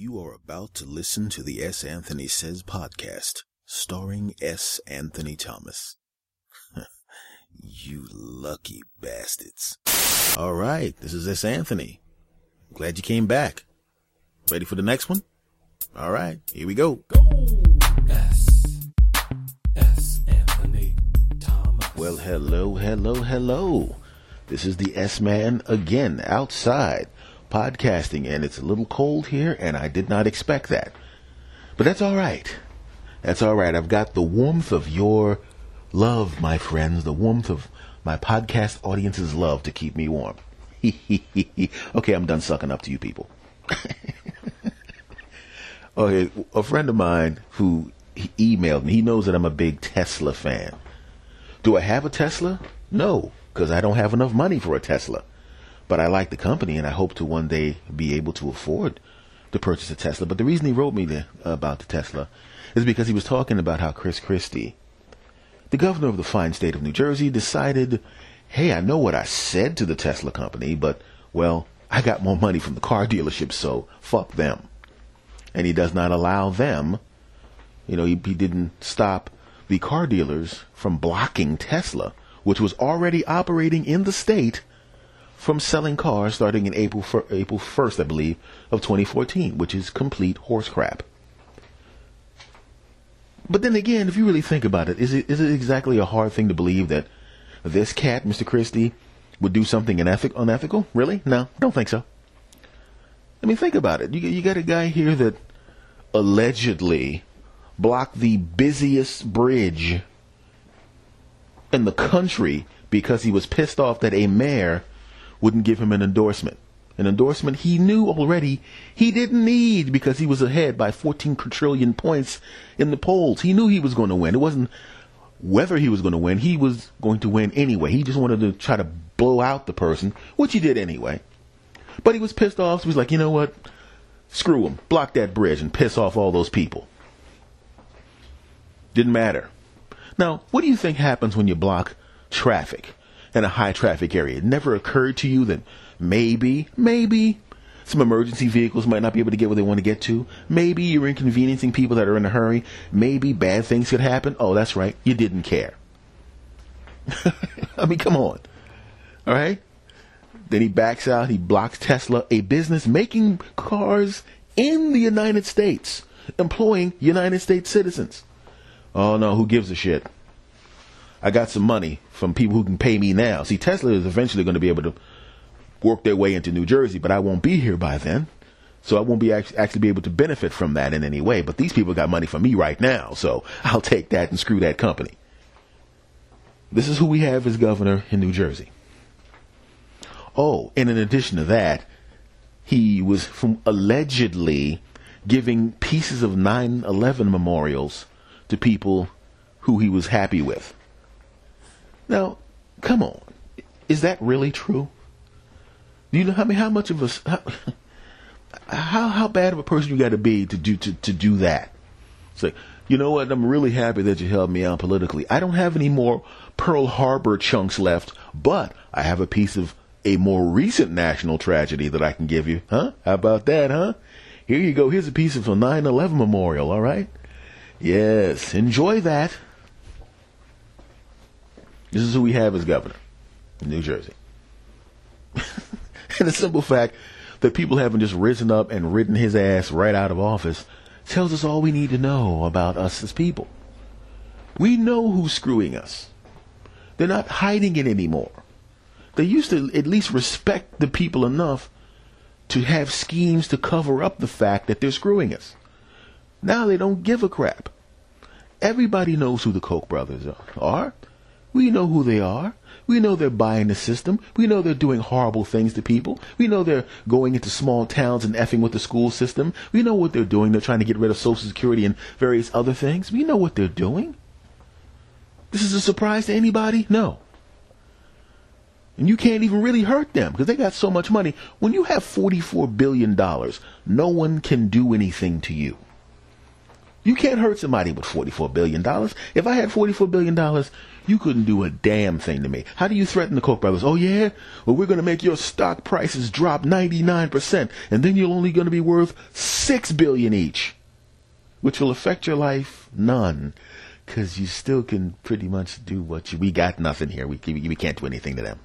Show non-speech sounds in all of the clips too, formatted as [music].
You are about to listen to the S. Anthony Says podcast, starring S. Anthony Thomas. [laughs] you lucky bastards. All right, this is S. Anthony. Glad you came back. Ready for the next one? All right, here we go. Go! S. S. Anthony Thomas. Well, hello, hello, hello. This is the S Man again, outside, podcasting, and it's a little cold here, and I did not expect that. But that's all right. That's all right. I've got the warmth of your love, my friends, the warmth of my podcast audience's love to keep me warm. [laughs] okay, I'm done sucking up to you people. [laughs] okay, a friend of mine who emailed me, he knows that I'm a big Tesla fan. Do I have a Tesla? No, because I don't have enough money for a Tesla. But I like the company and I hope to one day be able to afford to purchase a Tesla. But the reason he wrote me the, about the Tesla is because he was talking about how Chris Christie, the governor of the fine state of New Jersey, decided, hey, I know what I said to the Tesla company, but, well, I got more money from the car dealership, so fuck them. And he does not allow them, you know, he, he didn't stop the car dealers from blocking Tesla, which was already operating in the state from selling cars starting in April April 1st, I believe, of 2014, which is complete horse crap. But then again, if you really think about it, is it is it exactly a hard thing to believe that this cat, Mr. Christie, would do something unethic, unethical? Really? No, don't think so. I mean, think about it. You, you got a guy here that allegedly blocked the busiest bridge in the country because he was pissed off that a mayor wouldn't give him an endorsement. An endorsement he knew already he didn't need because he was ahead by 14 quadrillion points in the polls. He knew he was going to win. It wasn't whether he was going to win. He was going to win anyway. He just wanted to try to blow out the person, which he did anyway. But he was pissed off, so he was like, you know what? Screw him. Block that bridge and piss off all those people. Didn't matter. Now, what do you think happens when you block traffic? In a high traffic area. It never occurred to you that maybe, maybe some emergency vehicles might not be able to get where they want to get to. Maybe you're inconveniencing people that are in a hurry. Maybe bad things could happen. Oh, that's right. You didn't care. [laughs] I mean, come on. All right? Then he backs out. He blocks Tesla, a business making cars in the United States, employing United States citizens. Oh, no, who gives a shit? I got some money from people who can pay me now. See, Tesla is eventually going to be able to work their way into New Jersey, but I won't be here by then. So I won't be actually be able to benefit from that in any way. But these people got money from me right now, so [laughs] I'll take that and screw that company. This is who we have as governor in New Jersey. Oh, and in addition to that, he was from allegedly giving pieces of 9/11 memorials to people who he was happy with. Now, come on. Is that really true? Do you know how I mean, how much of a how, [laughs] how how bad of a person you got to be to do to to do that? It's like, you know what? I'm really happy that you helped me out politically. I don't have any more Pearl Harbor chunks left, but I have a piece of a more recent national tragedy that I can give you. Huh? How about that, huh? Here you go. Here's a piece of a 9/11 memorial. All right. Yes, enjoy that. This is who we have as governor in New Jersey. [laughs] and the simple fact that people haven't just risen up and ridden his ass right out of office tells us all we need to know about us as people. We know who's screwing us. They're not hiding it anymore. They used to at least respect the people enough to have schemes to cover up the fact that they're screwing us. Now they don't give a crap. Everybody knows who the Koch brothers are. We know who they are. We know they're buying the system. We know they're doing horrible things to people. We know they're going into small towns and effing with the school system. We know what they're doing. They're trying to get rid of Social Security and various other things. We know what they're doing. This is a surprise to anybody? No. And you can't even really hurt them because they got so much money. When you have $44 billion, no one can do anything to you. You can't hurt somebody with $44 billion. If I had $44 billion, you couldn't do a damn thing to me. How do you threaten the Koch brothers? Oh yeah? Well, we're going to make your stock prices drop 99% and then you're only going to be worth 6 billion each, which will affect your life none, because you still can pretty much do what you. We got nothing here. We we can't do anything to them.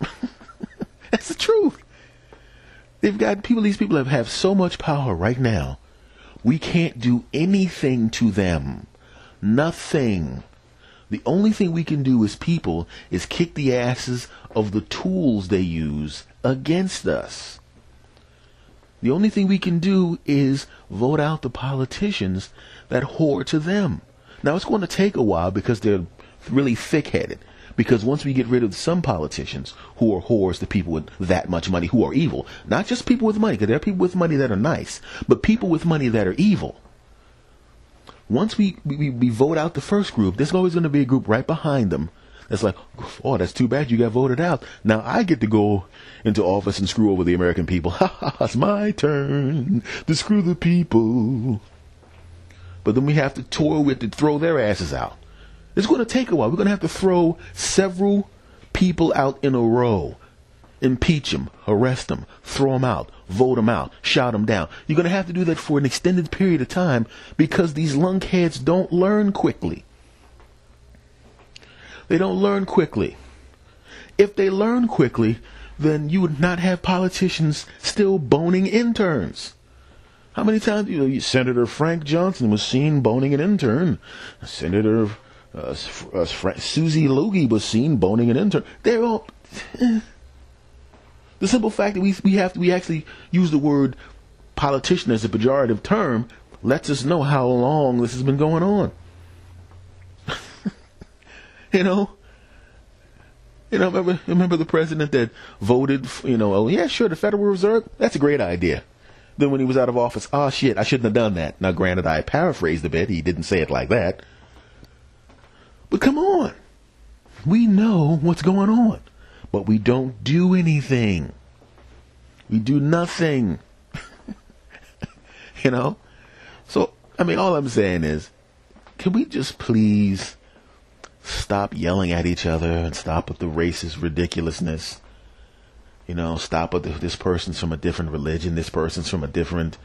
[laughs] That's the truth. They've got people. These people have, have so much power right now. We can't do anything to them. Nothing. The only thing we can do as people is kick the asses of the tools they use against us. The only thing we can do is vote out the politicians that whore to them. Now it's going to take a while because they're really thick-headed. Because once we get rid of some politicians who are whores to people with that much money who are evil, not just people with money, because there are people with money that are nice, but people with money that are evil. Once we, we, we vote out the first group, there's always going to be a group right behind them that's like, oh, that's too bad you got voted out. Now I get to go into office and screw over the American people. [laughs] Ha ha, it's my turn to screw the people. But then we have to toil with to throw their asses out. It's going to take a while. We're going to have to throw several people out in a row. Impeach them, arrest them, throw them out, vote them out, shout them down. You're going to have to do that for an extended period of time because these lunkheads don't learn quickly. They don't learn quickly. If they learn quickly, then you would not have politicians still boning interns. How many times, you know, Senator Frank Johnson was seen boning an intern. Senator uh, uh, Susie Logie was seen boning an intern. They're all. Eh. The simple fact that we we have to, we actually use the word politician as a pejorative term lets us know how long this has been going on. [laughs] you know. You know, remember remember the president that voted, you know, oh yeah, sure, the Federal Reserve, that's a great idea. Then when he was out of office, oh shit, I shouldn't have done that. Now granted I paraphrased a bit, he didn't say it like that. But come on. We know what's going on. But we don't do anything. We do nothing. [laughs] you know? So, I mean, all I'm saying is, can we just please stop yelling at each other and stop with the racist ridiculousness? You know, stop with the, this person's from a different religion, this person's from a different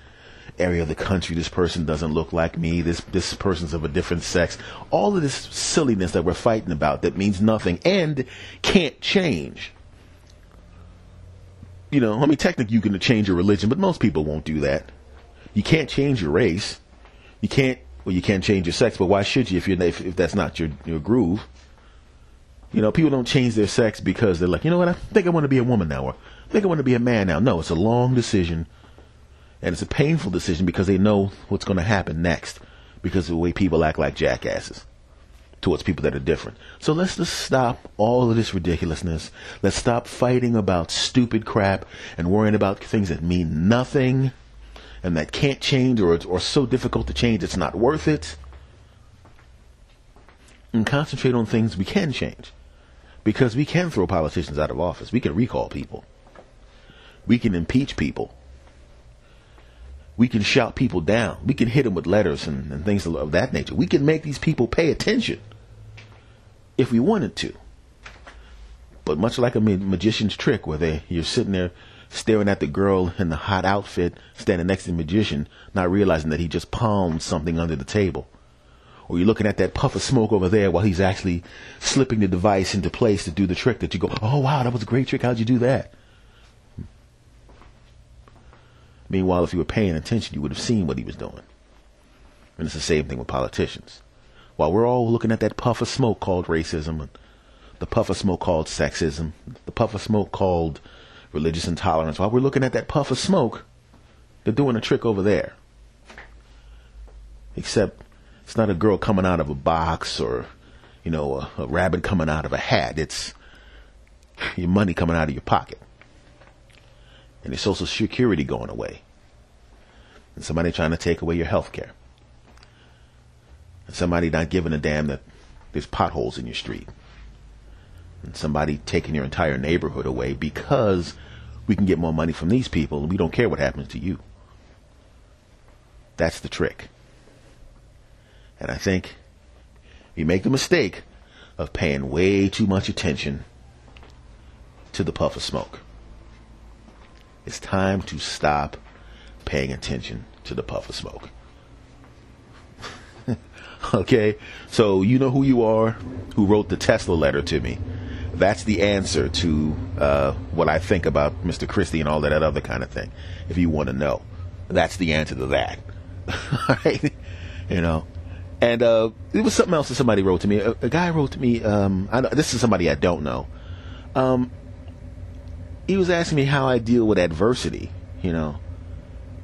area of the country. This person doesn't look like me. This this person's of a different sex. All of this silliness that we're fighting about that means nothing and can't change. You know, I mean, technically you can change your religion, but most people won't do that. You can't change your race. You can't. Well, you can't change your sex, but why should you if you're if, if that's not your your groove? You know, people don't change their sex because they're like, you know what, I think I want to be a woman now, or I think I want to be a man now. No, it's a long decision and it's a painful decision because they know what's going to happen next because of the way people act like jackasses towards people that are different. So let's just stop all of this ridiculousness. Let's stop fighting about stupid crap and worrying about things that mean nothing and that can't change or or so difficult to change it's not worth it. And concentrate on things we can change. Because we can throw politicians out of office. We can recall people. We can impeach people we can shout people down. We can hit them with letters and, and things of that nature. We can make these people pay attention if we wanted to. But much like a magician's trick, where they you're sitting there staring at the girl in the hot outfit standing next to the magician, not realizing that he just palmed something under the table. Or you're looking at that puff of smoke over there while he's actually slipping the device into place to do the trick that you go, oh wow, that was a great trick. How'd you do that? Meanwhile, if you were paying attention, you would have seen what he was doing. And it's the same thing with politicians. While we're all looking at that puff of smoke called racism, the puff of smoke called sexism, the puff of smoke called religious intolerance, while we're looking at that puff of smoke, they're doing a trick over there. Except it's not a girl coming out of a box or, you know, a, a rabbit coming out of a hat. It's your money coming out of your pocket and your social security going away, and somebody trying to take away your health care, and somebody not giving a damn that there's potholes in your street, and somebody taking your entire neighborhood away because we can get more money from these people and we don't care what happens to you. That's the trick. And I think you make the mistake of paying way too much attention to the puff of smoke. It's time to stop paying attention to the puff of smoke. [laughs] okay, so you know who you are, who wrote the Tesla letter to me. That's the answer to uh, what I think about Mr. Christie and all that other kind of thing. If you want to know, that's the answer to that. [laughs] right? You know, and uh, it was something else that somebody wrote to me. A, a guy wrote to me. Um, I, this is somebody I don't know. Um, he was asking me how I deal with adversity. You know,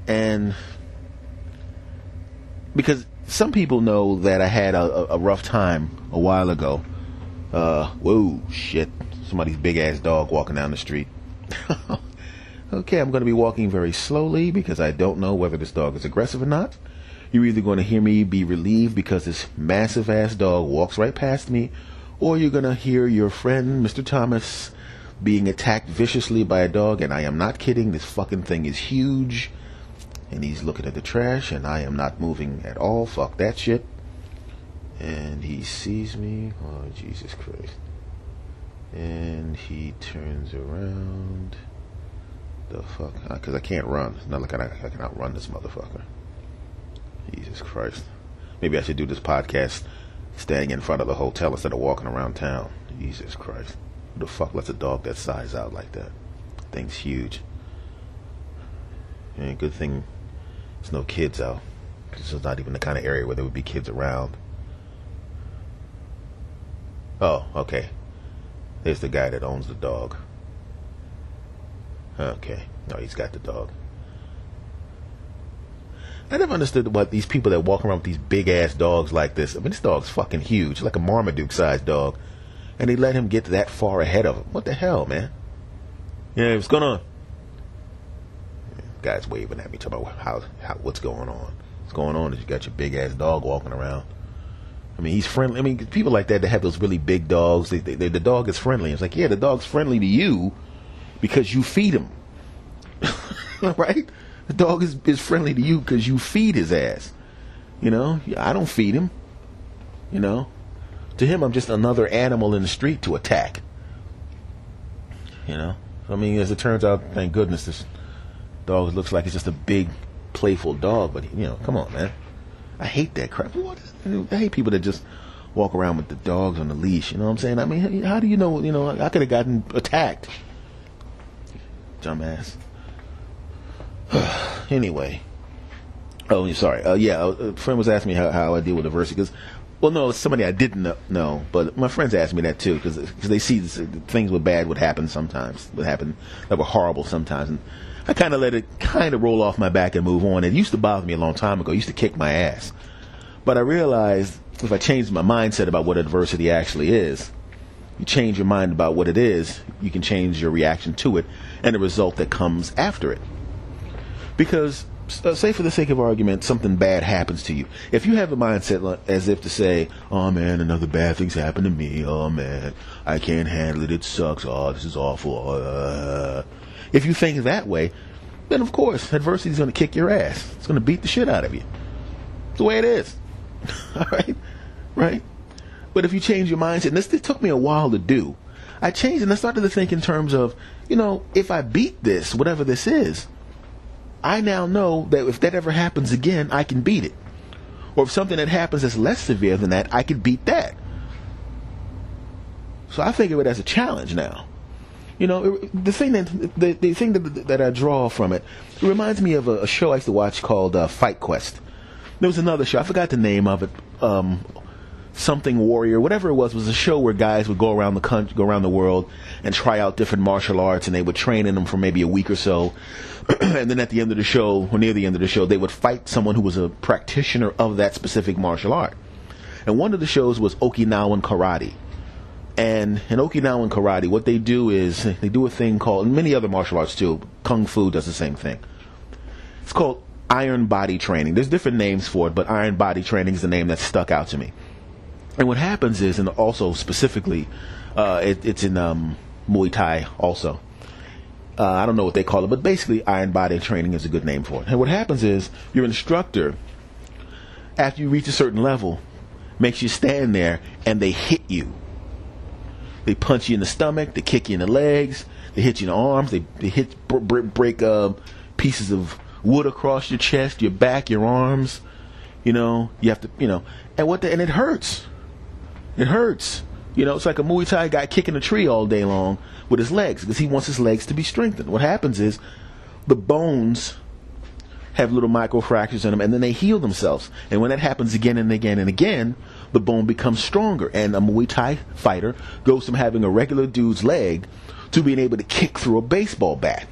and because some people know that I had a, a rough time a while ago. Uh, whoa, shit! Somebody's big ass dog walking down the street. [laughs] okay, I'm going to be walking very slowly because I don't know whether this dog is aggressive or not. You're either going to hear me be relieved because this massive ass dog walks right past me, or you're going to hear your friend, Mr. Thomas, being attacked viciously by a dog. And I am not kidding, this fucking thing is huge. And he's looking at the trash, and I am not moving at all. Fuck that shit. And he sees me. Oh, Jesus Christ. And he turns around. The fuck? Because I can't run. It's not like I, I can outrun this motherfucker. Jesus Christ. Maybe I should do this podcast staying in front of the hotel instead of walking around town. Jesus Christ. The fuck lets a dog that size out like that? Thing's huge. And good thing there's no kids out. This is not even the kind of area where there would be kids around. Oh, okay. There's the guy that owns the dog. Okay. No, he's got the dog. I never understood what these people that walk around with these big ass dogs like this. I mean, this dog's fucking huge, like a Marmaduke sized dog. And they let him get that far ahead of him. What the hell, man? Yeah, what's going on? Guy's waving at me, talking about how, how what's going on. What's going on is you got your big ass dog walking around. I mean, he's friendly. I mean, people like that that have those really big dogs, they, they, they, the dog is friendly. It's like, yeah, the dog's friendly to you because you feed him. [laughs] right? The dog is, is friendly to you because you feed his ass. You know, I don't feed him. You know, to him, I'm just another animal in the street to attack. You know, I mean, as it turns out, thank goodness this dog looks like it's just a big, playful dog. But you know, come on, man. I hate that crap. What? I hate people that just walk around with the dogs on the leash. You know what I'm saying? I mean, how do you know? You know, I could have gotten attacked. Dumbass. [sighs] anyway. Oh, sorry. Uh, yeah, a friend was asking me how, how I deal with adversity because, well, no, somebody I didn't know, but my friends asked me that too because they see this, things were bad would happen sometimes, would happen that were horrible sometimes, and I kind of let it kind of roll off my back and move on. It used to bother me a long time ago. It used to kick my ass, but I realized if I changed my mindset about what adversity actually is, you change your mind about what it is, you can change your reaction to it and the result that comes after it. Because, say for the sake of argument, something bad happens to you. If you have a mindset as if to say, "Oh man, another bad thing's happened to me. Oh man, I can't handle it. It sucks. Oh, this is awful." Uh, if you think that way, then of course adversity is going to kick your ass. It's going to beat the shit out of you. It's the way it is. [laughs] All right, right. But if you change your mindset, and this, this took me a while to do. I changed and I started to think in terms of, you know, if I beat this, whatever this is, I now know that if that ever happens again, I can beat it. Or if something that happens that's less severe than that, I can beat that. So I think of it as a challenge now. You know, the thing that the, the thing that, that I draw from it, it reminds me of a, a show I used to watch called uh, Fight Quest. There was another show I forgot the name of it. Um, something warrior, whatever it was, was a show where guys would go around the country, go around the world, and try out different martial arts, and they would train in them for maybe a week or so, [clears throat] and then at the end of the show, or near the end of the show, they would fight someone who was a practitioner of that specific martial art. And one of the shows was Okinawan karate. And in Okinawan karate, what they do is they do a thing called, and many other martial arts too. Kung Fu does the same thing. It's called iron body training. There's different names for it, but iron body training is the name that stuck out to me. And what happens is, and also specifically, uh, it, it's in um, Muay Thai also. Uh, I don't know what they call it, but basically, iron body training is a good name for it. And what happens is, your instructor, after you reach a certain level, makes you stand there and they hit you. They punch you in the stomach, they kick you in the legs, they hit you in the arms, they, they hit break uh, pieces of wood across your chest, your back, your arms. You know, you have to, you know, and what the, and it hurts. It hurts. You know, it's like a Muay Thai guy kicking a tree all day long with his legs because he wants his legs to be strengthened. What happens is the bones have little micro fractures in them and then they heal themselves. And when that happens again and again and again, the bone becomes stronger. And a Muay Thai fighter goes from having a regular dude's leg to being able to kick through a baseball bat.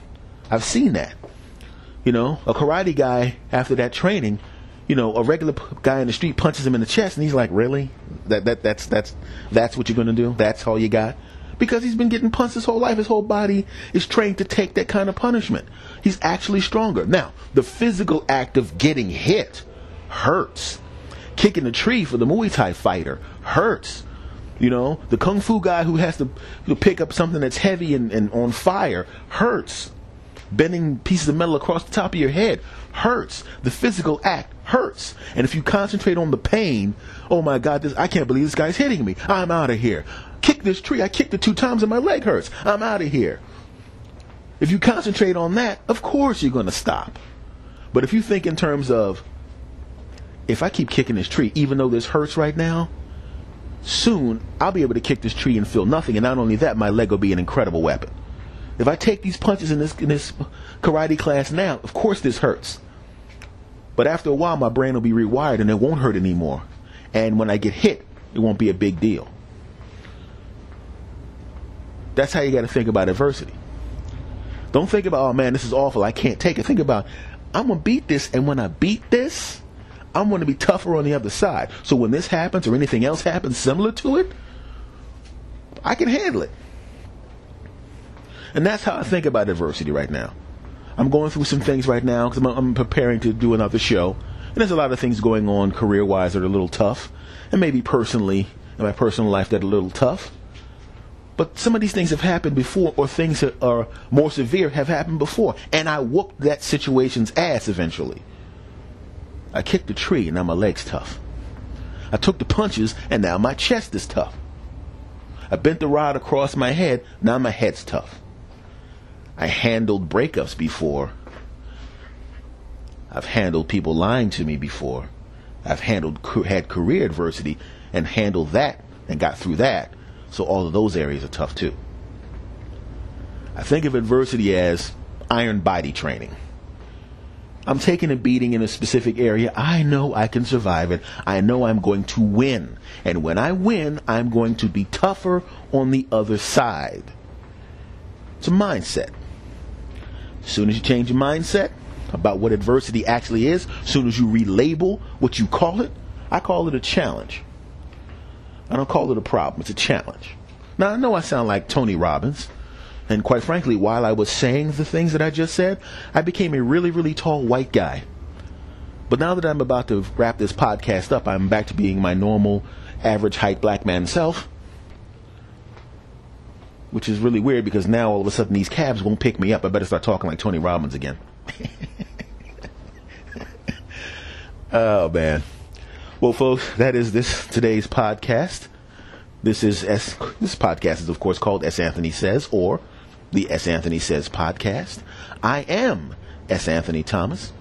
I've seen that. You know, a karate guy after that training, you know, a regular guy in the street punches him in the chest, and he's like, "Really? That that that's that's that's what you're gonna do? That's all you got?" Because he's been getting punched his whole life. His whole body is trained to take that kind of punishment. He's actually stronger. Now, the physical act of getting hit hurts. Kicking a tree for the Muay Thai fighter hurts. You know, the kung fu guy who has to, to pick up something that's heavy and, and on fire hurts. Bending pieces of metal across the top of your head hurts. The physical act hurts. And if you concentrate on the pain, oh my God, this, I can't believe this guy's hitting me. I'm out of here. Kick this tree. I kicked it two times and my leg hurts. I'm out of here. If you concentrate on that, of course you're going to stop. But if you think in terms of, if I keep kicking this tree, even though this hurts right now, soon I'll be able to kick this tree and feel nothing. And not only that, my leg will be an incredible weapon. If I take these punches in this in this karate class now, of course this hurts. But after a while, my brain will be rewired and it won't hurt anymore. And when I get hit, it won't be a big deal. That's how you got to think about adversity. Don't think about, oh man, this is awful. I can't take it. Think about, I'm going to beat this. And when I beat this, I'm going to be tougher on the other side. So when this happens or anything else happens similar to it, I can handle it. And that's how I think about adversity right now. I'm going through some things right now because I'm, I'm preparing to do another show. And there's a lot of things going on career wise that are a little tough. And maybe personally, in my personal life, that are a little tough. But some of these things have happened before, or things that are more severe have happened before. And I whooped that situation's ass eventually. I kicked the tree, and now my leg's tough. I took the punches, and now my chest is tough. I bent the rod across my head, now my head's tough. I handled breakups before. I've handled people lying to me before. I've handled had career adversity and handled that and got through that. So all of those areas are tough too. I think of adversity as iron body training. I'm taking a beating in a specific area. I know I can survive it. I know I'm going to win. And when I win, I'm going to be tougher on the other side. It's a mindset. Soon as you change your mindset about what adversity actually is, soon as you relabel what you call it, I call it a challenge. I don't call it a problem, it's a challenge. Now, I know I sound like Tony Robbins, and quite frankly, while I was saying the things that I just said, I became a really, really tall white guy. But now that I'm about to wrap this podcast up, I'm back to being my normal, average height black man self. Which is really weird because now all of a sudden these cabs won't pick me up. I better start talking like Tony Robbins again. [laughs] oh man. Well, folks, that is this today's podcast. This is S. This podcast is of course called S. Anthony Says or the S. Anthony Says podcast. I am S. Anthony Thomas.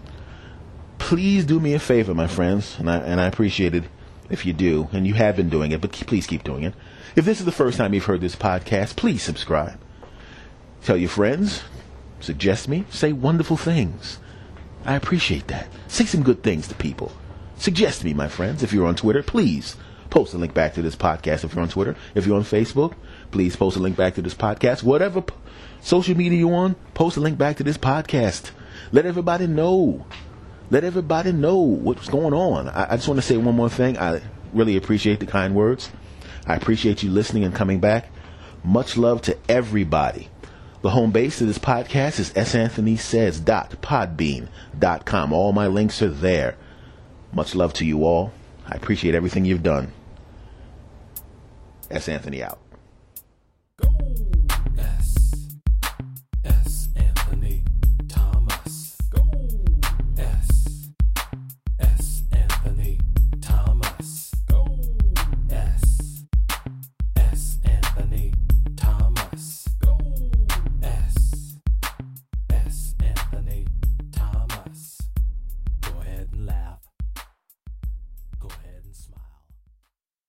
Please do me a favor, my friends, and I and I appreciate it if you do, and you have been doing it, but please keep doing it. If this is the first time you've heard this podcast, please subscribe. Tell your friends, suggest me, say wonderful things. I appreciate that. Say some good things to people. Suggest me, my friends. If you're on Twitter, please post a link back to this podcast. If you're on Twitter, if you're on Facebook, please post a link back to this podcast. Whatever social media you're on, post a link back to this podcast. Let everybody know. Let everybody know what's going on. I, I just want to say one more thing. I really appreciate the kind words. I appreciate you listening and coming back. Much love to everybody. The home base of this podcast is santhonysays.podbean.com. All my links are there. Much love to you all. I appreciate everything you've done. S. Anthony out. Go!